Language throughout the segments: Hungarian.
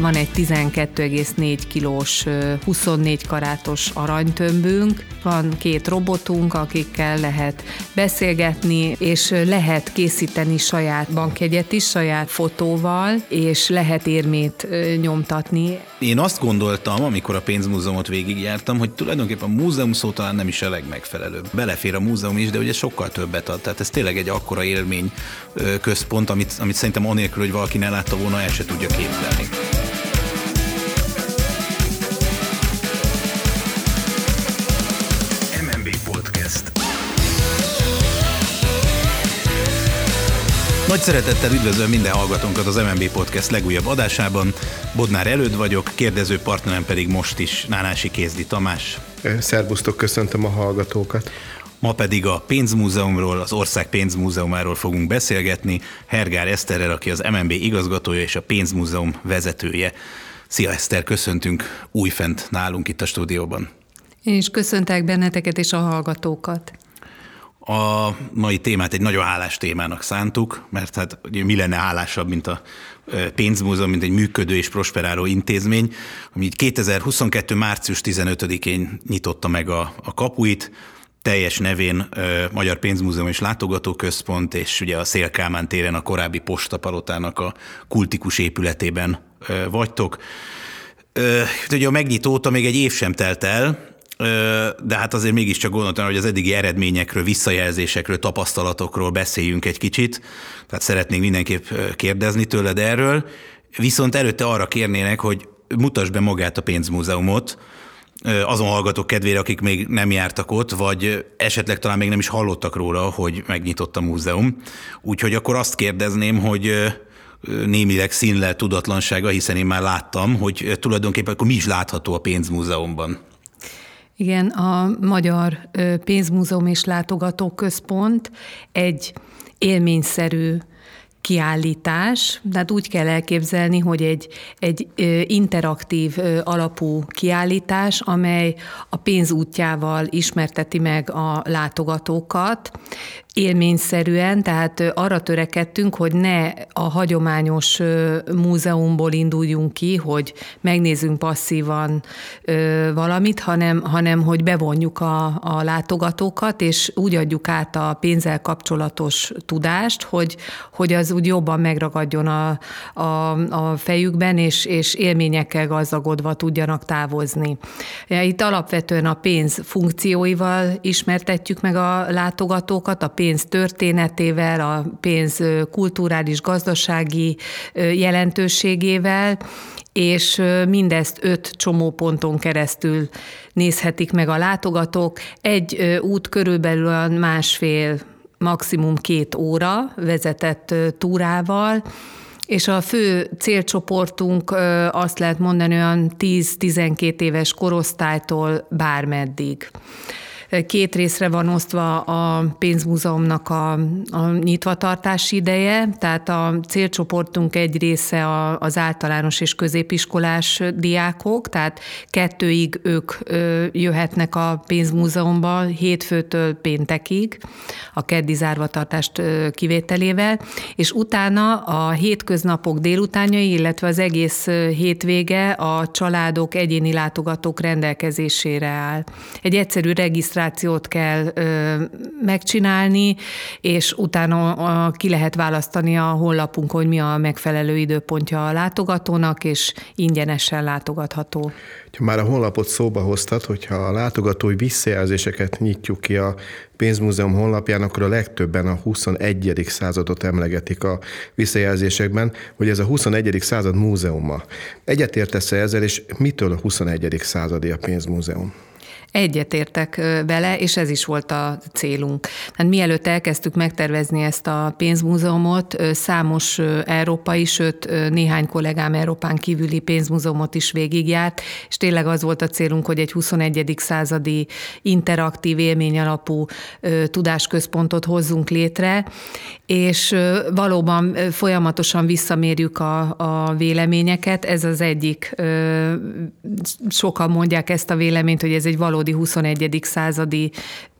van egy 12,4 kilós, 24 karátos aranytömbünk, van két robotunk, akikkel lehet beszélgetni, és lehet készíteni saját bankjegyet is, saját fotóval, és lehet érmét nyomtatni. Én azt gondoltam, amikor a pénzmúzeumot végigjártam, hogy tulajdonképpen a múzeum szó talán nem is a legmegfelelőbb. Belefér a múzeum is, de ugye sokkal többet ad. Tehát ez tényleg egy akkora élmény központ, amit, amit szerintem anélkül, hogy valaki ne látta volna, el se tudja képzelni. Nagy szeretettel üdvözlöm minden hallgatónkat az MNB Podcast legújabb adásában. Bodnár előd vagyok, kérdező partnerem pedig most is Nánási Kézdi Tamás. Szerbusztok, köszöntöm a hallgatókat. Ma pedig a pénzmúzeumról, az ország pénzmúzeumáról fogunk beszélgetni. Hergár Eszterrel, aki az MNB igazgatója és a pénzmúzeum vezetője. Szia Eszter, köszöntünk újfent nálunk itt a stúdióban. Én is köszöntek benneteket és a hallgatókat. A mai témát egy nagyon hálás témának szántuk, mert hát ugye mi lenne hálásabb, mint a pénzmúzeum, mint egy működő és prosperáló intézmény, ami 2022. március 15-én nyitotta meg a, a kapuit, teljes nevén Magyar Pénzmúzeum és Látogatóközpont, és ugye a Szélkámán téren a korábbi postapalotának a kultikus épületében vagytok. Ugye a megnyitóta még egy év sem telt el, de hát azért mégiscsak gondoltam, hogy az eddigi eredményekről, visszajelzésekről, tapasztalatokról beszéljünk egy kicsit. Tehát szeretnénk mindenképp kérdezni tőled erről. Viszont előtte arra kérnének, hogy mutasd be magát a pénzmúzeumot, azon hallgatók kedvére, akik még nem jártak ott, vagy esetleg talán még nem is hallottak róla, hogy megnyitott a múzeum. Úgyhogy akkor azt kérdezném, hogy némileg színlel tudatlansága, hiszen én már láttam, hogy tulajdonképpen akkor mi is látható a pénzmúzeumban. Igen, a Magyar Pénzmúzeum és Látogatóközpont egy élményszerű kiállítás, tehát úgy kell elképzelni, hogy egy, egy interaktív alapú kiállítás, amely a pénz útjával ismerteti meg a látogatókat, élményszerűen, tehát arra törekedtünk, hogy ne a hagyományos múzeumból induljunk ki, hogy megnézzünk passzívan valamit, hanem, hanem hogy bevonjuk a, a látogatókat, és úgy adjuk át a pénzzel kapcsolatos tudást, hogy, hogy az úgy jobban megragadjon a, a, a fejükben, és, és élményekkel gazdagodva tudjanak távozni. Itt alapvetően a pénz funkcióival ismertetjük meg a látogatókat, a pénz történetével, a pénz kulturális, gazdasági jelentőségével, és mindezt öt csomóponton keresztül nézhetik meg a látogatók. Egy út körülbelül másfél, maximum két óra vezetett túrával, és a fő célcsoportunk azt lehet mondani olyan 10-12 éves korosztálytól bármeddig. Két részre van osztva a pénzmúzeumnak a, a nyitvatartási ideje, tehát a célcsoportunk egy része a, az általános és középiskolás diákok, tehát kettőig ők jöhetnek a pénzmúzeumba hétfőtől péntekig, a keddi zárvatartást kivételével, és utána a hétköznapok délutánjai, illetve az egész hétvége a családok, egyéni látogatók rendelkezésére áll. Egy egyszerű regisztráció regisztrációt kell ö, megcsinálni, és utána a, ki lehet választani a honlapunk, hogy mi a megfelelő időpontja a látogatónak, és ingyenesen látogatható. Ha már a honlapot szóba hoztad, hogyha a látogatói visszajelzéseket nyitjuk ki a pénzmúzeum honlapján, akkor a legtöbben a 21. századot emlegetik a visszajelzésekben, hogy ez a 21. század múzeuma. Egyetértesz ezzel, és mitől a 21. századi a pénzmúzeum? Egyetértek vele, és ez is volt a célunk. Tehát mielőtt elkezdtük megtervezni ezt a pénzmúzeumot, számos európai, sőt néhány kollégám Európán kívüli pénzmúzeumot is végigjárt, és tényleg az volt a célunk, hogy egy 21. századi interaktív élmény alapú tudásközpontot hozzunk létre, és valóban folyamatosan visszamérjük a, a véleményeket. Ez az egyik, sokan mondják ezt a véleményt, hogy ez egy való valódi 21. századi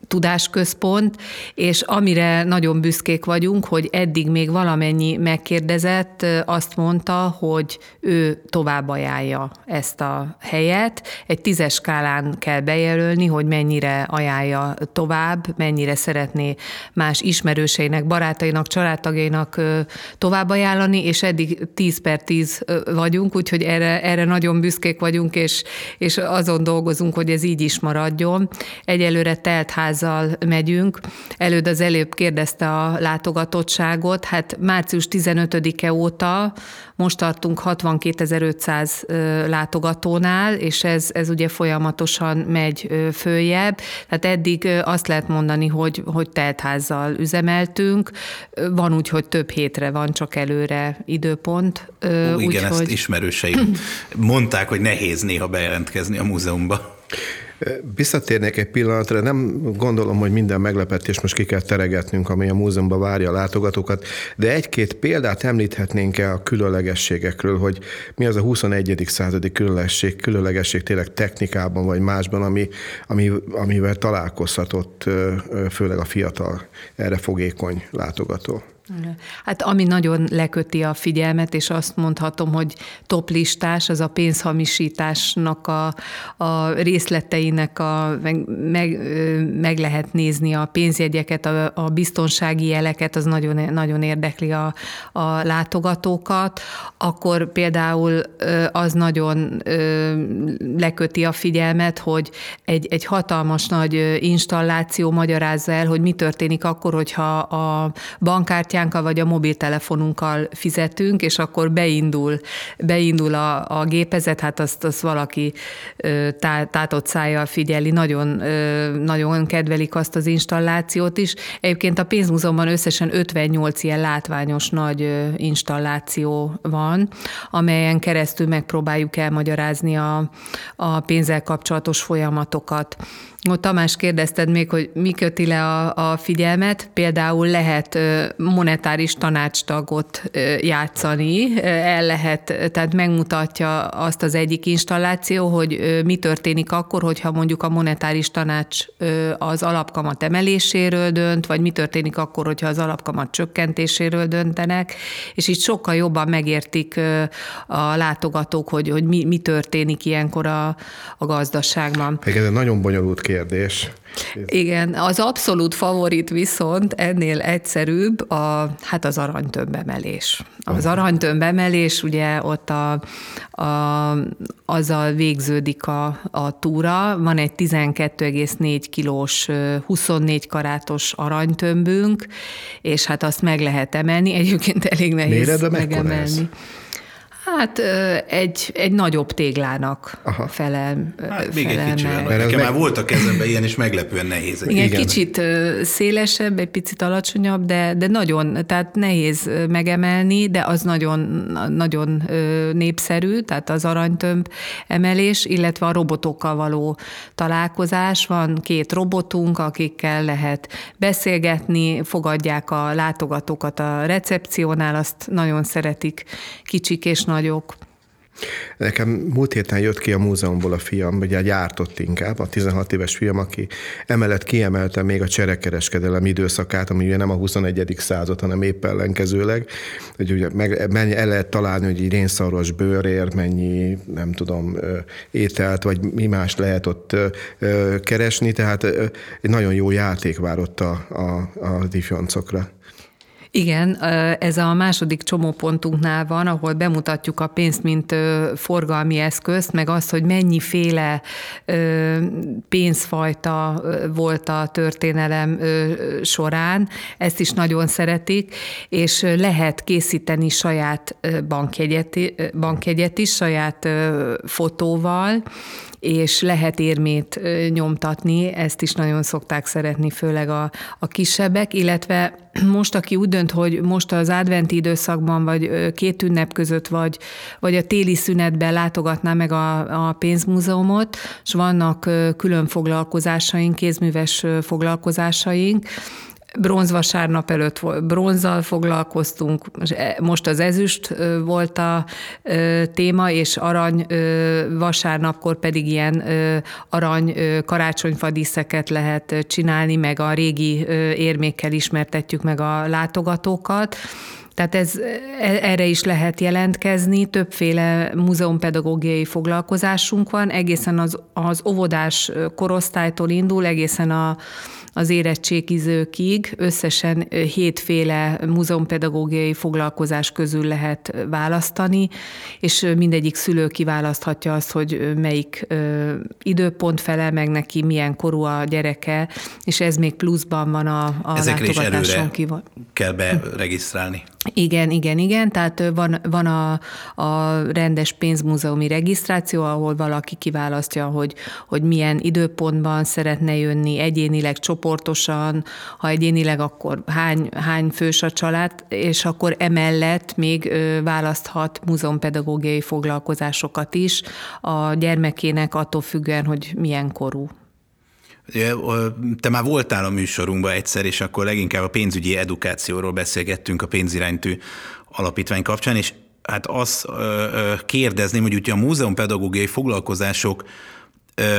tudásközpont, és amire nagyon büszkék vagyunk, hogy eddig még valamennyi megkérdezett azt mondta, hogy ő tovább ajánlja ezt a helyet. Egy tízes skálán kell bejelölni, hogy mennyire ajánlja tovább, mennyire szeretné más ismerőseinek, barátainak, családtagjainak tovább ajánlani, és eddig 10 per 10 vagyunk, úgyhogy erre, erre nagyon büszkék vagyunk, és, és azon dolgozunk, hogy ez így is maradjon. Egyelőre telt ház házzal megyünk. Előd az előbb kérdezte a látogatottságot, hát március 15-e óta most tartunk 62.500 látogatónál, és ez, ez ugye folyamatosan megy följebb. Tehát eddig azt lehet mondani, hogy, hogy teltházzal üzemeltünk. Van úgy, hogy több hétre van csak előre időpont. Ó, igen, úgy, ezt hogy... ismerőseim mondták, hogy nehéz néha bejelentkezni a múzeumba. Visszatérnék egy pillanatra, nem gondolom, hogy minden meglepetés most ki kell teregetnünk, ami a múzeumban várja a látogatókat, de egy-két példát említhetnénk-e a különlegességekről, hogy mi az a 21. századi különlegesség, különlegesség tényleg technikában vagy másban, ami, ami, amivel találkozhatott főleg a fiatal, erre fogékony látogató. Hát ami nagyon leköti a figyelmet, és azt mondhatom, hogy toplistás, az a pénzhamisításnak a, a részleteinek a, meg, meg, meg lehet nézni a pénzjegyeket, a, a biztonsági jeleket, az nagyon, nagyon érdekli a, a látogatókat. Akkor például az nagyon leköti a figyelmet, hogy egy, egy hatalmas nagy installáció magyarázza el, hogy mi történik akkor, hogyha a bankkártyán kártyánkkal vagy a mobiltelefonunkkal fizetünk, és akkor beindul, beindul a, a gépezet, hát azt, azt valaki tá, tátott szájjal figyeli, nagyon, nagyon kedvelik azt az installációt is. Egyébként a pénzmúzeumban összesen 58 ilyen látványos nagy installáció van, amelyen keresztül megpróbáljuk elmagyarázni a, a pénzzel kapcsolatos folyamatokat. Ott Tamás kérdezted még, hogy mi köti le a, a figyelmet. Például lehet monetáris tanácstagot játszani, el lehet, tehát megmutatja azt az egyik installáció, hogy mi történik akkor, hogyha mondjuk a monetáris tanács az alapkamat emeléséről dönt, vagy mi történik akkor, hogyha az alapkamat csökkentéséről döntenek, és így sokkal jobban megértik a látogatók, hogy, hogy mi, mi történik ilyenkor a, a gazdaságban. Ez egy nagyon bonyolult kérdés. Igen, az abszolút favorit viszont ennél egyszerűbb a, hát az aranytömbemelés. Az aranytömbemelés, ugye ott a, a, azzal végződik a, a túra. Van egy 12,4 kilós, 24 karátos aranytömbünk, és hát azt meg lehet emelni. Egyébként elég nehéz Méred, megemelni. Ez? Hát egy, egy nagyobb téglának Aha. felel. Hát még felel egy kicsivel. Meg. Nekem már volt a kezemben ilyen, és meglepően nehéz. Igen, Igen, kicsit szélesebb, egy picit alacsonyabb, de, de nagyon, tehát nehéz megemelni, de az nagyon, nagyon népszerű, tehát az aranytömb emelés, illetve a robotokkal való találkozás. Van két robotunk, akikkel lehet beszélgetni, fogadják a látogatókat a recepciónál, azt nagyon szeretik kicsik és nagy nagyok. Nekem múlt héten jött ki a múzeumból a fiam, ugye gyártott inkább, a 16 éves fiam, aki emellett kiemelte még a cserekereskedelem időszakát, ami ugye nem a 21. század, hanem épp ellenkezőleg, hogy ugye meg, mennyi el lehet találni, hogy egy rénszaros bőrér, mennyi, nem tudom, ételt, vagy mi más lehet ott keresni, tehát egy nagyon jó játék vár a, a, a. Igen, ez a második csomópontunknál van, ahol bemutatjuk a pénzt, mint forgalmi eszközt, meg azt, hogy mennyiféle pénzfajta volt a történelem során. Ezt is nagyon szeretik, és lehet készíteni saját bankjegyet, bankjegyet is, saját fotóval, és lehet érmét nyomtatni, ezt is nagyon szokták szeretni, főleg a, a kisebbek, illetve most, aki úgy dönt, hogy most az adventi időszakban, vagy két ünnep között, vagy, vagy a téli szünetben látogatná meg a, a pénzmúzeumot, és vannak külön foglalkozásaink, kézműves foglalkozásaink, bronzvasárnap előtt bronzzal foglalkoztunk, most az ezüst volt a téma, és arany vasárnapkor pedig ilyen arany karácsonyfadíszeket lehet csinálni, meg a régi érmékkel ismertetjük meg a látogatókat. Tehát ez, e, erre is lehet jelentkezni, többféle múzeumpedagógiai foglalkozásunk van, egészen az, az óvodás korosztálytól indul, egészen a az érettségizőkig összesen hétféle múzeumpedagógiai foglalkozás közül lehet választani, és mindegyik szülő kiválaszthatja azt, hogy melyik időpont felel meg neki, milyen korú a gyereke, és ez még pluszban van a, a Ezekre látogatáson kívül. kell beregisztrálni. Igen, igen, igen, tehát van, van a, a rendes pénzmúzeumi regisztráció, ahol valaki kiválasztja, hogy, hogy milyen időpontban szeretne jönni, egyénileg, csoportosan, ha egyénileg, akkor hány, hány fős a család, és akkor emellett még választhat múzeumpedagógiai foglalkozásokat is a gyermekének attól függően, hogy milyen korú. Te már voltál a műsorunkban egyszer, és akkor leginkább a pénzügyi edukációról beszélgettünk a pénziránytű alapítvány kapcsán, és hát azt kérdezném, hogy ugye a múzeumpedagógiai foglalkozások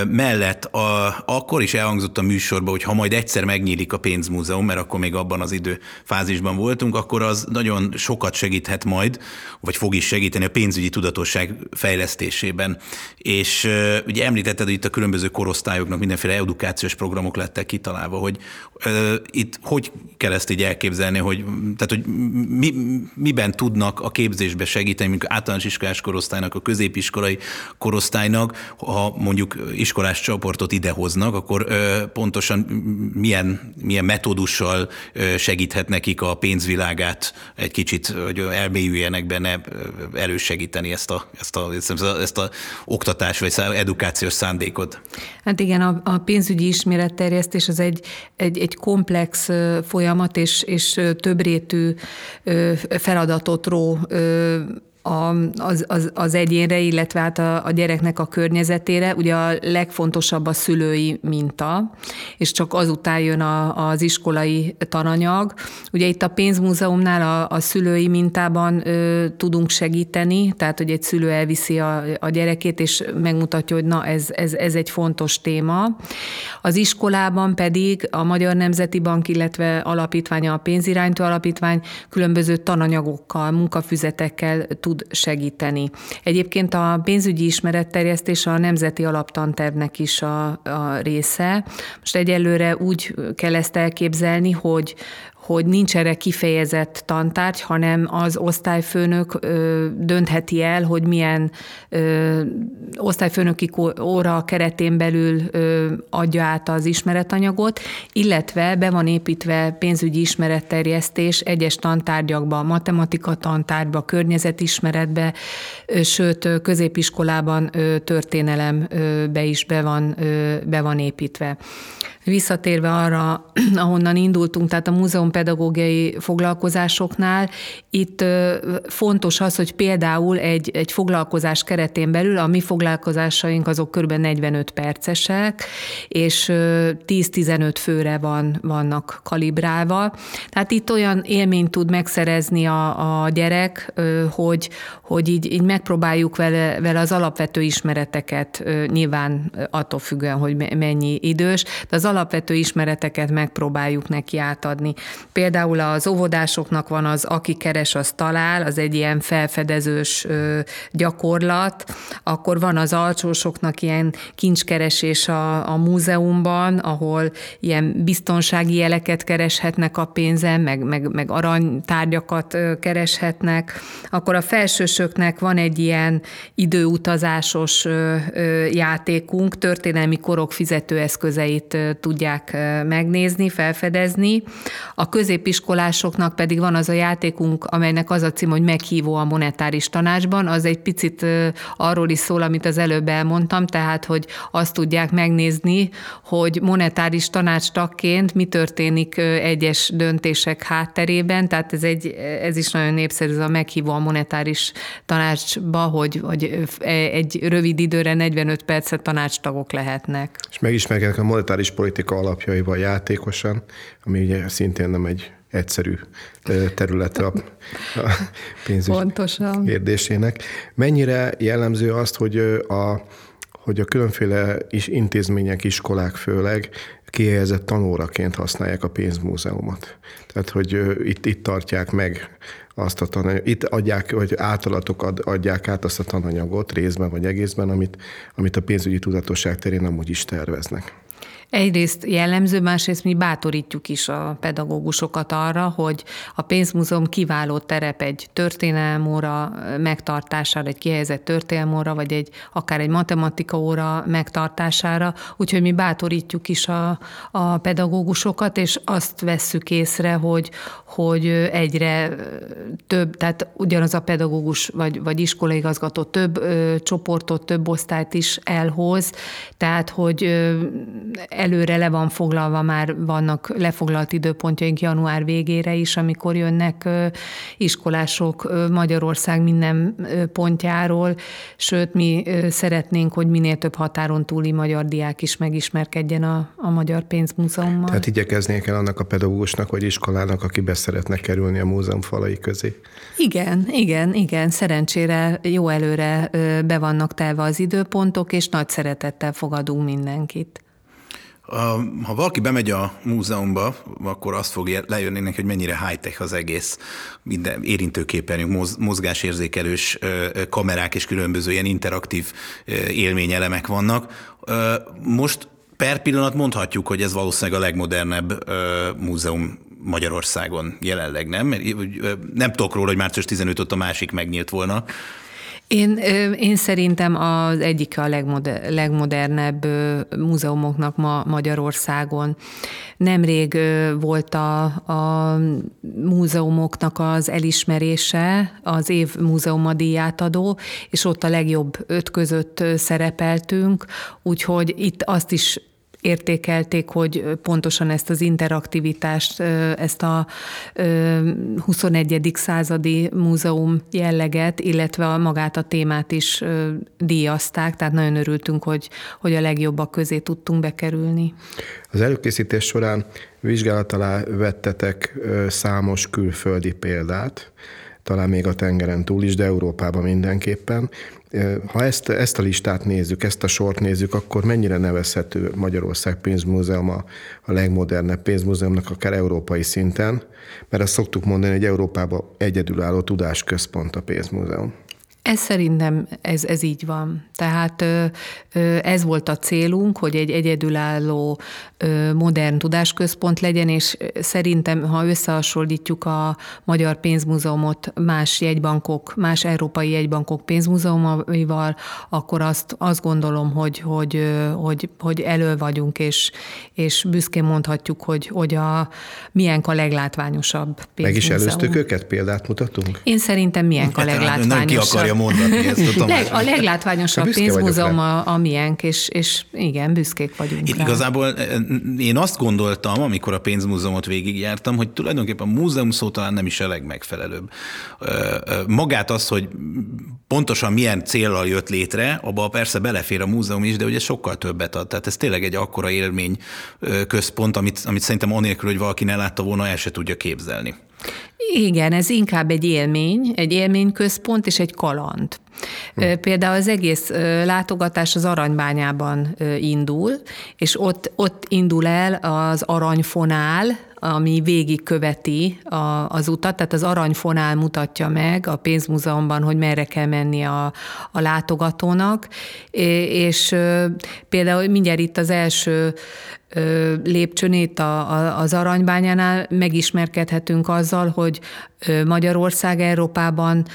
mellett a, akkor is elhangzott a műsorban, hogy ha majd egyszer megnyílik a pénzmúzeum, mert akkor még abban az idő fázisban voltunk, akkor az nagyon sokat segíthet majd, vagy fog is segíteni a pénzügyi tudatosság fejlesztésében. És ugye említetted, hogy itt a különböző korosztályoknak mindenféle edukációs programok lettek kitalálva, hogy uh, itt hogy kell ezt így elképzelni, hogy, tehát, hogy mi, miben tudnak a képzésbe segíteni, mint általános iskolás korosztálynak, a középiskolai korosztálynak, ha mondjuk iskolás csoportot idehoznak, akkor pontosan milyen, milyen metódussal segíthet nekik a pénzvilágát egy kicsit, hogy elmélyüljenek benne, elősegíteni ezt a, ezt a, ezt a, ezt a oktatás vagy edukációs szándékot? Hát igen, a, a pénzügyi ismeretterjesztés az egy, egy, egy komplex folyamat, és, és többrétű feladatot ró a, az, az, az egyénre, illetve hát a, a gyereknek a környezetére. Ugye a legfontosabb a szülői minta, és csak azután jön a, az iskolai tananyag. Ugye itt a pénzmúzeumnál a, a szülői mintában ö, tudunk segíteni, tehát hogy egy szülő elviszi a, a gyerekét, és megmutatja, hogy na ez, ez, ez egy fontos téma. Az iskolában pedig a Magyar Nemzeti Bank, illetve alapítványa, a pénziránytó alapítvány különböző tananyagokkal, munkafüzetekkel tud tud segíteni. Egyébként a pénzügyi ismeretterjesztés a nemzeti alaptantervnek is a, a része. Most egyelőre úgy kell ezt elképzelni, hogy hogy nincs erre kifejezett tantárgy, hanem az osztályfőnök ö, döntheti el, hogy milyen ö, osztályfőnöki óra keretén belül ö, adja át az ismeretanyagot, illetve be van építve pénzügyi ismeretterjesztés egyes tantárgyakba, matematika tantárgyba, környezetismeretbe, ö, sőt középiskolában ö, történelembe is be van, ö, be van építve. Visszatérve arra, ahonnan indultunk, tehát a múzeumpedagógiai foglalkozásoknál, itt fontos az, hogy például egy, egy foglalkozás keretén belül a mi foglalkozásaink azok kb. 45 percesek, és 10-15 főre van, vannak kalibrálva. Tehát itt olyan élményt tud megszerezni a, a gyerek, hogy, hogy így, így megpróbáljuk vele, vele az alapvető ismereteket, nyilván attól függően, hogy mennyi idős, de az alapvető ismereteket megpróbáljuk neki átadni. Például az óvodásoknak van az Aki keres, az talál, az egy ilyen felfedezős gyakorlat, akkor van az alcsósoknak ilyen kincskeresés a, a múzeumban, ahol ilyen biztonsági jeleket kereshetnek a pénzen, meg, meg, meg aranytárgyakat kereshetnek. Akkor a felsősöknek van egy ilyen időutazásos játékunk, történelmi korok fizetőeszközeit tudják megnézni, felfedezni. A középiskolásoknak pedig van az a játékunk, amelynek az a cím, hogy meghívó a monetáris tanácsban, az egy picit arról is szól, amit az előbb elmondtam, tehát, hogy azt tudják megnézni, hogy monetáris tanácstagként mi történik egyes döntések hátterében, tehát ez, egy, ez is nagyon népszerű, ez a meghívó a monetáris tanácsba, hogy, hogy egy rövid időre 45 percet tanácstagok lehetnek. És megismerkednek a monetáris politika alapjaival játékosan, ami ugye szintén nem egy egyszerű területe a, a pénzügy Pontosan. kérdésének. Mennyire jellemző azt, hogy a, hogy a különféle is intézmények, iskolák főleg kihelyezett tanóraként használják a pénzmúzeumot. Tehát, hogy itt, itt tartják meg azt a tananyagot, itt adják, vagy általatok ad, adják át azt a tananyagot részben vagy egészben, amit, amit a pénzügyi tudatosság terén amúgy is terveznek. Egyrészt jellemző, másrészt mi bátorítjuk is a pedagógusokat arra, hogy a pénzmúzeum kiváló terep egy történelmóra megtartására, egy kihelyezett történelmóra, vagy egy akár egy matematika óra megtartására, úgyhogy mi bátorítjuk is a, a pedagógusokat, és azt vesszük észre, hogy, hogy egyre több, tehát ugyanaz a pedagógus vagy, vagy iskolaigazgató több ö, csoportot, több osztályt is elhoz, tehát hogy ö, előre le van foglalva, már vannak lefoglalt időpontjaink január végére is, amikor jönnek iskolások Magyarország minden pontjáról, sőt, mi szeretnénk, hogy minél több határon túli magyar diák is megismerkedjen a, a Magyar Pénzmúzeummal. Tehát igyekeznie kell annak a pedagógusnak vagy iskolának, aki be szeretne kerülni a múzeum falai közé. Igen, igen, igen. Szerencsére jó előre be vannak telve az időpontok, és nagy szeretettel fogadunk mindenkit. Ha valaki bemegy a múzeumba, akkor azt fog lejönni neki, hogy mennyire high-tech az egész. Minden érintőképernyők, mozgásérzékelős kamerák és különböző ilyen interaktív élményelemek vannak. Most per pillanat mondhatjuk, hogy ez valószínűleg a legmodernebb múzeum Magyarországon jelenleg, nem? Nem tudok róla, hogy március 15 ott a másik megnyílt volna. Én, én szerintem az egyik a legmoder, legmodernebb múzeumoknak ma Magyarországon. Nemrég volt a, a múzeumoknak az elismerése, az év múzeuma adó, és ott a legjobb öt között szerepeltünk, úgyhogy itt azt is értékelték, hogy pontosan ezt az interaktivitást, ezt a 21. századi múzeum jelleget, illetve a magát a témát is díjazták, tehát nagyon örültünk, hogy, hogy a legjobbak közé tudtunk bekerülni. Az előkészítés során vizsgálat alá vettetek számos külföldi példát, talán még a tengeren túl is, de Európában mindenképpen. Ha ezt, ezt a listát nézzük, ezt a sort nézzük, akkor mennyire nevezhető Magyarország pénzmúzeum a, a legmodernebb pénzmúzeumnak, akár európai szinten, mert azt szoktuk mondani, hogy Európában egyedülálló tudásközpont a pénzmúzeum. Ez szerintem ez, ez így van. Tehát ez volt a célunk, hogy egy egyedülálló modern tudásközpont legyen, és szerintem, ha összehasonlítjuk a Magyar Pénzmúzeumot más jegybankok, más európai jegybankok pénzmúzeumaival, akkor azt, azt gondolom, hogy, hogy, hogy, hogy elő vagyunk, és, és büszkén mondhatjuk, hogy, hogy a, milyen a leglátványosabb pénzmúzeum. Meg is előztük őket, példát mutatunk? Én szerintem milyen a leglátványosabb. Nem ki akarja mondani ezt, tudom. Leg, a leglátványosabb pénzmúzeum a, a miénk, és, és igen, büszkék vagyunk Én rá. Igazából én azt gondoltam, amikor a pénzmúzeumot végigjártam, hogy tulajdonképpen a múzeum szó talán nem is a legmegfelelőbb. Magát az, hogy pontosan milyen célral jött létre, abba persze belefér a múzeum is, de ugye sokkal többet ad. Tehát ez tényleg egy akkora élmény központ, amit, amit szerintem anélkül, hogy valaki ne látta volna, el se tudja képzelni. Igen, ez inkább egy élmény, egy élményközpont és egy kaland. Hm. Például az egész látogatás az aranybányában indul, és ott, ott indul el az aranyfonál, ami végigköveti a, az utat, tehát az aranyfonál mutatja meg a pénzmúzeumban, hogy merre kell menni a, a látogatónak, és például mindjárt itt az első lépcsőnét az aranybányánál megismerkedhetünk azzal, hogy Magyarország Európában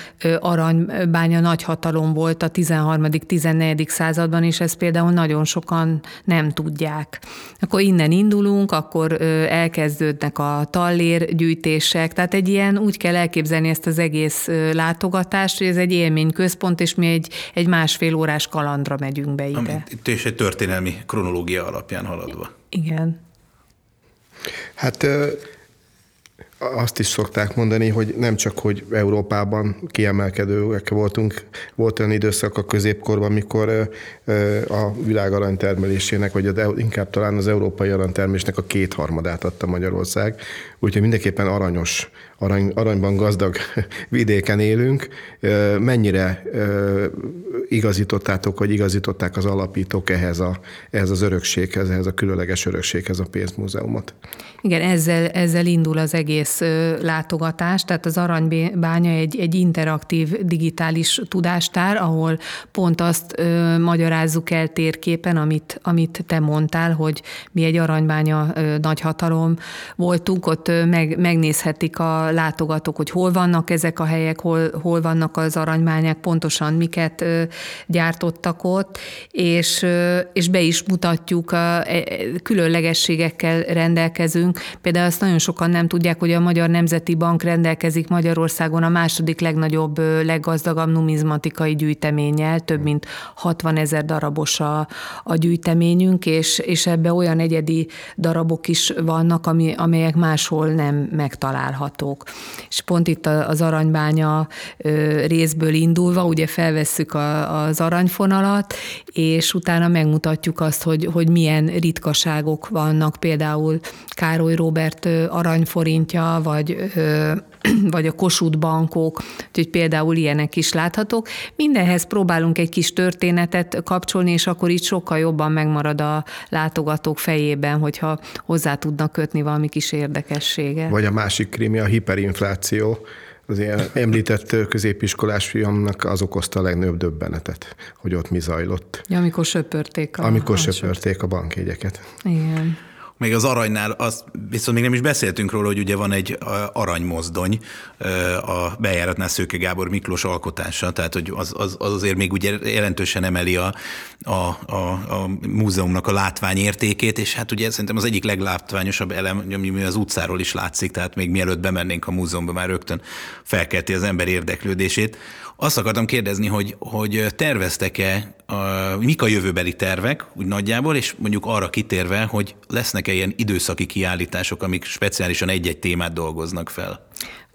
aranybánya nagyhatalom volt a 13.-14. században, és ezt például nagyon sokan nem tudják. Akkor innen indulunk, akkor elkezdődnek a tallérgyűjtések, tehát egy ilyen úgy kell elképzelni ezt az egész látogatást, hogy ez egy élményközpont, és mi egy, egy másfél órás kalandra megyünk be ide. Itt és egy történelmi kronológia alapján haladva. Igen. Hát azt is szokták mondani, hogy nem csak, hogy Európában kiemelkedőek voltunk, volt olyan időszak a középkorban, amikor a világ aranytermelésének, vagy az, inkább talán az európai aranytermelésnek a kétharmadát adta Magyarország, úgyhogy mindenképpen aranyos, arany, aranyban gazdag vidéken élünk. Mennyire igazítottátok, vagy igazították az alapítók ehhez, a, ehhez az örökséghez, ehhez a különleges örökséghez a pénzmúzeumot? Igen, ezzel, ezzel indul az egész látogatás, tehát az aranybánya egy, egy interaktív digitális tudástár, ahol pont azt ö, magyarázzuk el térképen, amit, amit te mondtál, hogy mi egy aranybánya ö, nagyhatalom voltunk, ott ö, meg, megnézhetik a látogatók, hogy hol vannak ezek a helyek, hol, hol vannak az aranybányák, pontosan miket ö, gyártottak ott, és, és be is mutatjuk, a, e, különlegességekkel rendelkezünk, Például azt nagyon sokan nem tudják, hogy a Magyar Nemzeti Bank rendelkezik Magyarországon a második legnagyobb, leggazdagabb numizmatikai gyűjteménnyel, több mint 60 ezer darabos a, a gyűjteményünk, és, és ebbe olyan egyedi darabok is vannak, ami, amelyek máshol nem megtalálhatók. És pont itt az aranybánya részből indulva, ugye felvesszük a, az aranyfonalat, és utána megmutatjuk azt, hogy, hogy milyen ritkaságok vannak, például Károly Robert aranyforintja, vagy vagy a Kossuth bankok, úgyhogy például ilyenek is láthatók. Mindenhez próbálunk egy kis történetet kapcsolni, és akkor így sokkal jobban megmarad a látogatók fejében, hogyha hozzá tudnak kötni valami kis érdekessége. Vagy a másik krimi, a hiperinfláció, az ilyen említett középiskolás fiamnak az okozta a legnagyobb döbbenetet, hogy ott mi zajlott. Ja, amikor söpörték a Amikor söpörték a bankjegyeket. Igen. Még az aranynál, azt viszont még nem is beszéltünk róla, hogy ugye van egy aranymozdony a bejáratnál Szőke Gábor Miklós alkotása, tehát hogy az, az, az azért még ugye jelentősen emeli a, a, a, a múzeumnak a látványértékét, és hát ugye szerintem az egyik leglátványosabb elem, ami az utcáról is látszik, tehát még mielőtt bemennénk a múzeumba, már rögtön felkelti az ember érdeklődését. Azt akartam kérdezni, hogy, hogy terveztek-e, a, mik a jövőbeli tervek, úgy nagyjából, és mondjuk arra kitérve, hogy lesznek-e ilyen időszaki kiállítások, amik speciálisan egy-egy témát dolgoznak fel?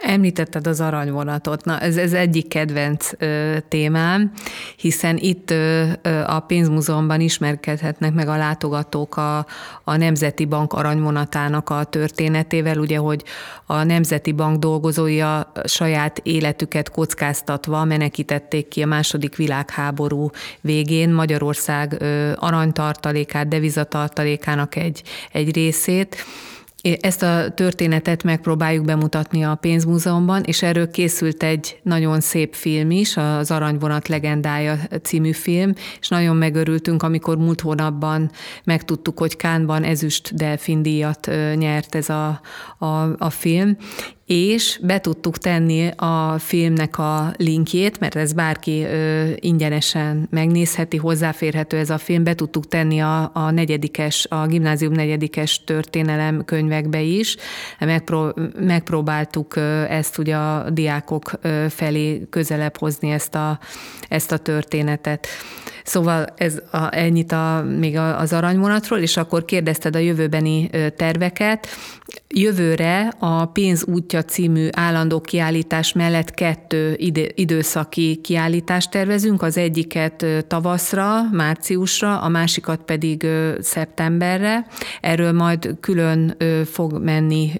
Említetted az aranyvonatot. Na, ez, ez egyik kedvenc ö, témám, hiszen itt ö, a pénzmúzeumban ismerkedhetnek meg a látogatók a, a Nemzeti Bank aranyvonatának a történetével, ugye, hogy a Nemzeti Bank dolgozói a saját életüket kockáztatva menekítették ki a második világháború végén Magyarország ö, aranytartalékát, devizatartalékának egy, egy részét, ezt a történetet megpróbáljuk bemutatni a pénzmúzeumban, és erről készült egy nagyon szép film is, az Aranyvonat legendája című film, és nagyon megörültünk, amikor múlt hónapban megtudtuk, hogy Kánban ezüst delfin díjat nyert ez a, a, a film, és be tudtuk tenni a filmnek a linkjét, mert ez bárki ö, ingyenesen megnézheti, hozzáférhető ez a film, be tudtuk tenni a, a negyedikes, a gimnázium negyedikes történelem könyvekbe is. Megpró, megpróbáltuk ezt ugye a diákok felé közelebb hozni ezt a, ezt a történetet. Szóval ez a, ennyit a, még az aranyvonatról, és akkor kérdezted a jövőbeni terveket. Jövőre a Pénz útja című állandó kiállítás mellett kettő időszaki kiállítást tervezünk, az egyiket tavaszra, márciusra, a másikat pedig szeptemberre. Erről majd külön fog menni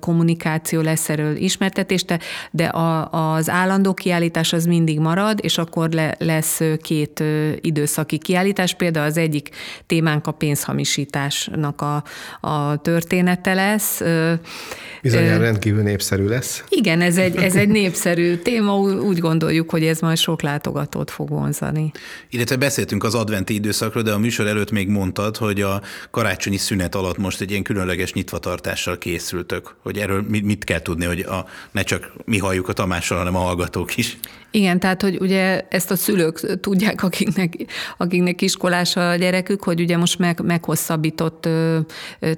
kommunikáció, lesz erről ismertetés, de az állandó kiállítás az mindig marad, és akkor lesz két időszaki kiállítás. Például az egyik témánk a pénzhamisításnak a, a története lesz, Bizonyára rendkívül népszerű lesz. Igen, ez egy, ez egy népszerű téma, úgy gondoljuk, hogy ez majd sok látogatót fog vonzani. Illetve beszéltünk az adventi időszakról, de a műsor előtt még mondtad, hogy a karácsonyi szünet alatt most egy ilyen különleges nyitvatartással készültök, hogy erről mit kell tudni, hogy a, ne csak mi halljuk a Tamással, hanem a hallgatók is. Igen, tehát hogy ugye ezt a szülők tudják, akiknek, akiknek iskolás a gyerekük, hogy ugye most meg, meghosszabbított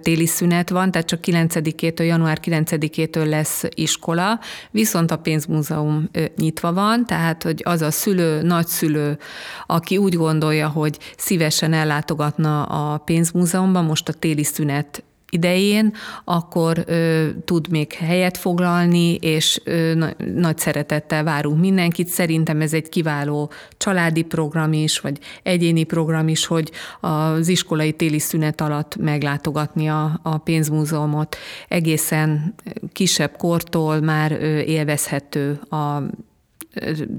téli szünet van, tehát csak 9-től, január 9-től lesz iskola, viszont a pénzmúzeum nyitva van, tehát hogy az a szülő, nagyszülő, aki úgy gondolja, hogy szívesen ellátogatna a pénzmúzeumban, most a téli szünet idején, akkor ö, tud még helyet foglalni, és ö, na, nagy szeretettel várunk mindenkit. Szerintem ez egy kiváló családi program is, vagy egyéni program is, hogy az iskolai téli szünet alatt meglátogatni a, a pénzmúzeumot. Egészen kisebb kortól már élvezhető a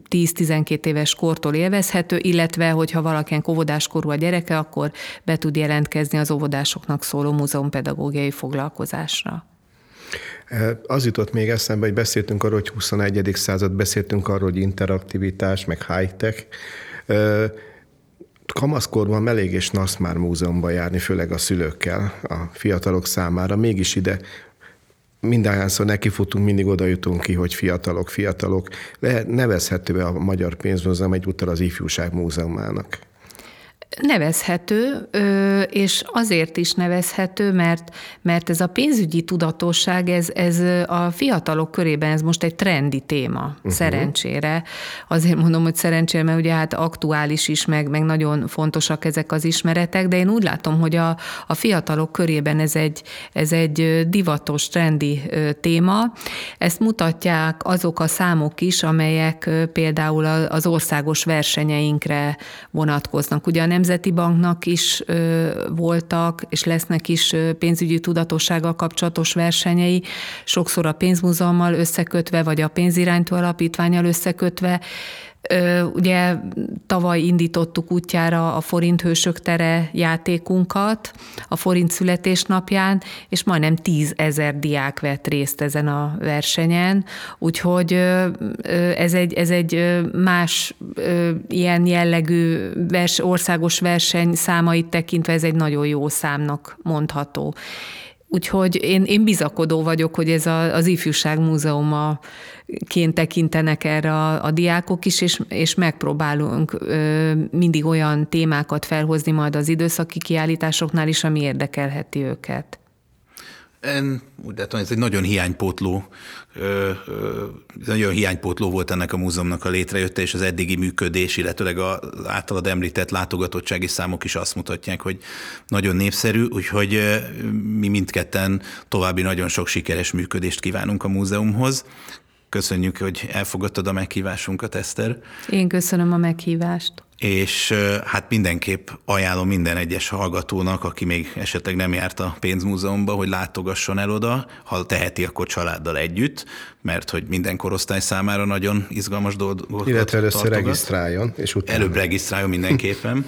10-12 éves kortól élvezhető, illetve hogyha valakinek óvodáskorú a gyereke, akkor be tud jelentkezni az óvodásoknak szóló múzeumpedagógiai foglalkozásra. Az jutott még eszembe, hogy beszéltünk arról, hogy 21. század, beszéltünk arról, hogy interaktivitás, meg high-tech. Kamaszkorban elég és nasz már múzeumban járni, főleg a szülőkkel, a fiatalok számára. Mégis ide mindannyian nekifutunk, mindig oda jutunk ki, hogy fiatalok, fiatalok. Lehet nevezhető a Magyar Pénzmúzeum egyúttal az Ifjúság Múzeumának. Nevezhető, és azért is nevezhető, mert, mert ez a pénzügyi tudatosság, ez, ez a fiatalok körében ez most egy trendi téma, uh-huh. szerencsére. Azért mondom, hogy szerencsére, mert ugye hát aktuális is, meg, meg nagyon fontosak ezek az ismeretek, de én úgy látom, hogy a, a fiatalok körében ez egy, ez egy divatos, trendi téma. Ezt mutatják azok a számok is, amelyek például az országos versenyeinkre vonatkoznak. Ugye a Nemzeti Banknak is voltak, és lesznek is pénzügyi tudatossággal kapcsolatos versenyei, sokszor a pénzmúzeummal összekötve, vagy a pénziránytó alapítványal összekötve, Ugye tavaly indítottuk útjára a Forint Hősök tere játékunkat a Forint születésnapján, és majdnem tízezer diák vett részt ezen a versenyen, úgyhogy ez egy, ez egy más ilyen jellegű vers, országos verseny számait tekintve ez egy nagyon jó számnak mondható. Úgyhogy én, én bizakodó vagyok, hogy ez a, az Ifjúság Múzeuma ként tekintenek erre a, a diákok is, és, és megpróbálunk ö, mindig olyan témákat felhozni majd az időszaki kiállításoknál is, ami érdekelheti őket. Én úgy látom, ez egy nagyon hiánypótló, ö, ö, nagyon hiánypótló volt ennek a múzeumnak a létrejötte, és az eddigi működés, illetőleg az általad említett látogatottsági számok is azt mutatják, hogy nagyon népszerű, úgyhogy mi mindketten további nagyon sok sikeres működést kívánunk a múzeumhoz. Köszönjük, hogy elfogadtad a meghívásunkat, Eszter. Én köszönöm a meghívást. És hát mindenképp ajánlom minden egyes hallgatónak, aki még esetleg nem járt a pénzmúzeumban, hogy látogasson el oda, ha teheti, akkor családdal együtt, mert hogy minden korosztály számára nagyon izgalmas dolgokat Illetve először tartogat. regisztráljon, és utána. Előbb regisztráljon mindenképpen.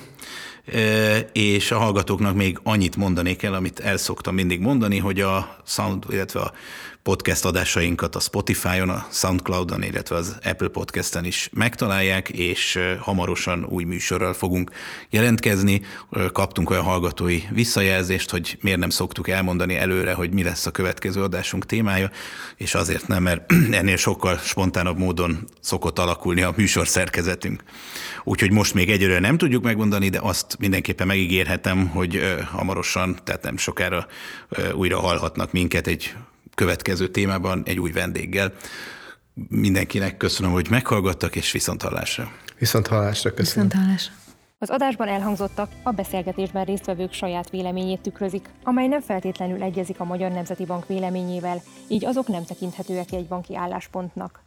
és a hallgatóknak még annyit mondanék el, amit el szoktam mindig mondani, hogy a Sound, illetve a podcast adásainkat a Spotify-on, a Soundcloud-on, illetve az Apple Podcast-en is megtalálják, és hamarosan új műsorral fogunk jelentkezni. Kaptunk olyan hallgatói visszajelzést, hogy miért nem szoktuk elmondani előre, hogy mi lesz a következő adásunk témája, és azért nem, mert ennél sokkal spontánabb módon szokott alakulni a műsor szerkezetünk. Úgyhogy most még egyelőre nem tudjuk megmondani, de azt mindenképpen megígérhetem, hogy hamarosan, tehát nem sokára újra hallhatnak minket egy következő témában egy új vendéggel. Mindenkinek köszönöm, hogy meghallgattak, és viszont hallásra. Viszont hallásra, köszönöm. Viszont hallásra. Az adásban elhangzottak a beszélgetésben résztvevők saját véleményét tükrözik, amely nem feltétlenül egyezik a Magyar Nemzeti Bank véleményével, így azok nem tekinthetőek egy banki álláspontnak.